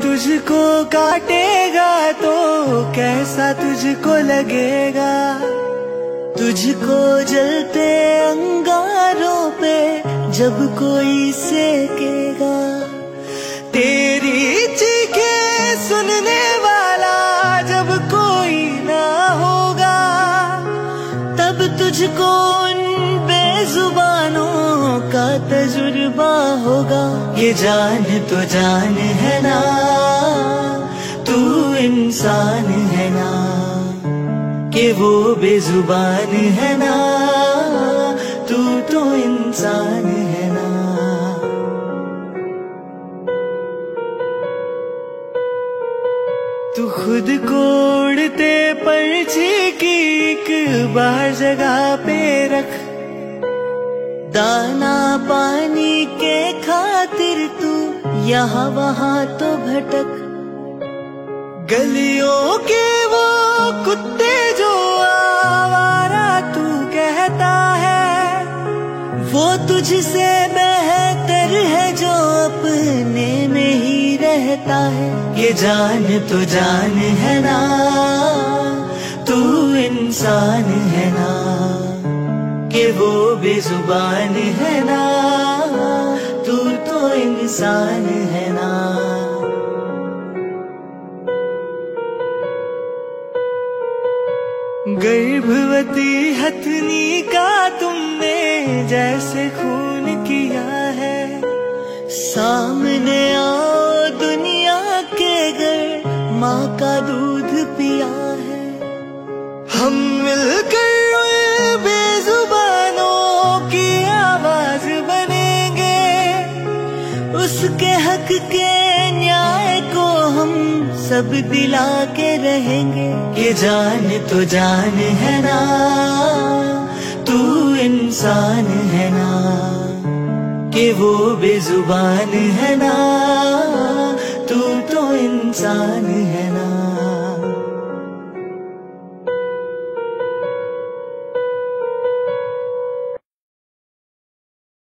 तुझको काटेगा तो कैसा तुझको लगेगा? तुझको जलते अंगारों पे जब कोई सेकेगा। तेरी चीखे सुनने वाला जब कोई ना होगा, तब तुझको उन बेजुबानों का तजुर्बा होगा। ये जान तो जान है ना, तू इंसान है ना, कि वो बेजुबान है ना, तू तो इंसान है ना। तू खुद को उड़ते पर्ची की एक बार जगह पे रख। दाना पानी के खातिर तू यहाँ, वहाँ तो भटक। गलियों के वो कुत्ते जो आवारा तू कहता है, वो तुझसे बेहतर है जो अपने में ही रहता है। ये जान तो जान है ना, तू इंसान है ना। बेजुबान है ना तू तो इंसान है ना। गर्भवती हथनी का तुमने जैसे खून किया है, सामने आओ दुनिया के घर, माँ का दूध पिया उसके हक के न्याय को हम सब दिला के रहेंगे। ये जान तो जान है ना, तू इंसान है ना, कि वो बेजुबान है ना, तू तो इंसान है ना।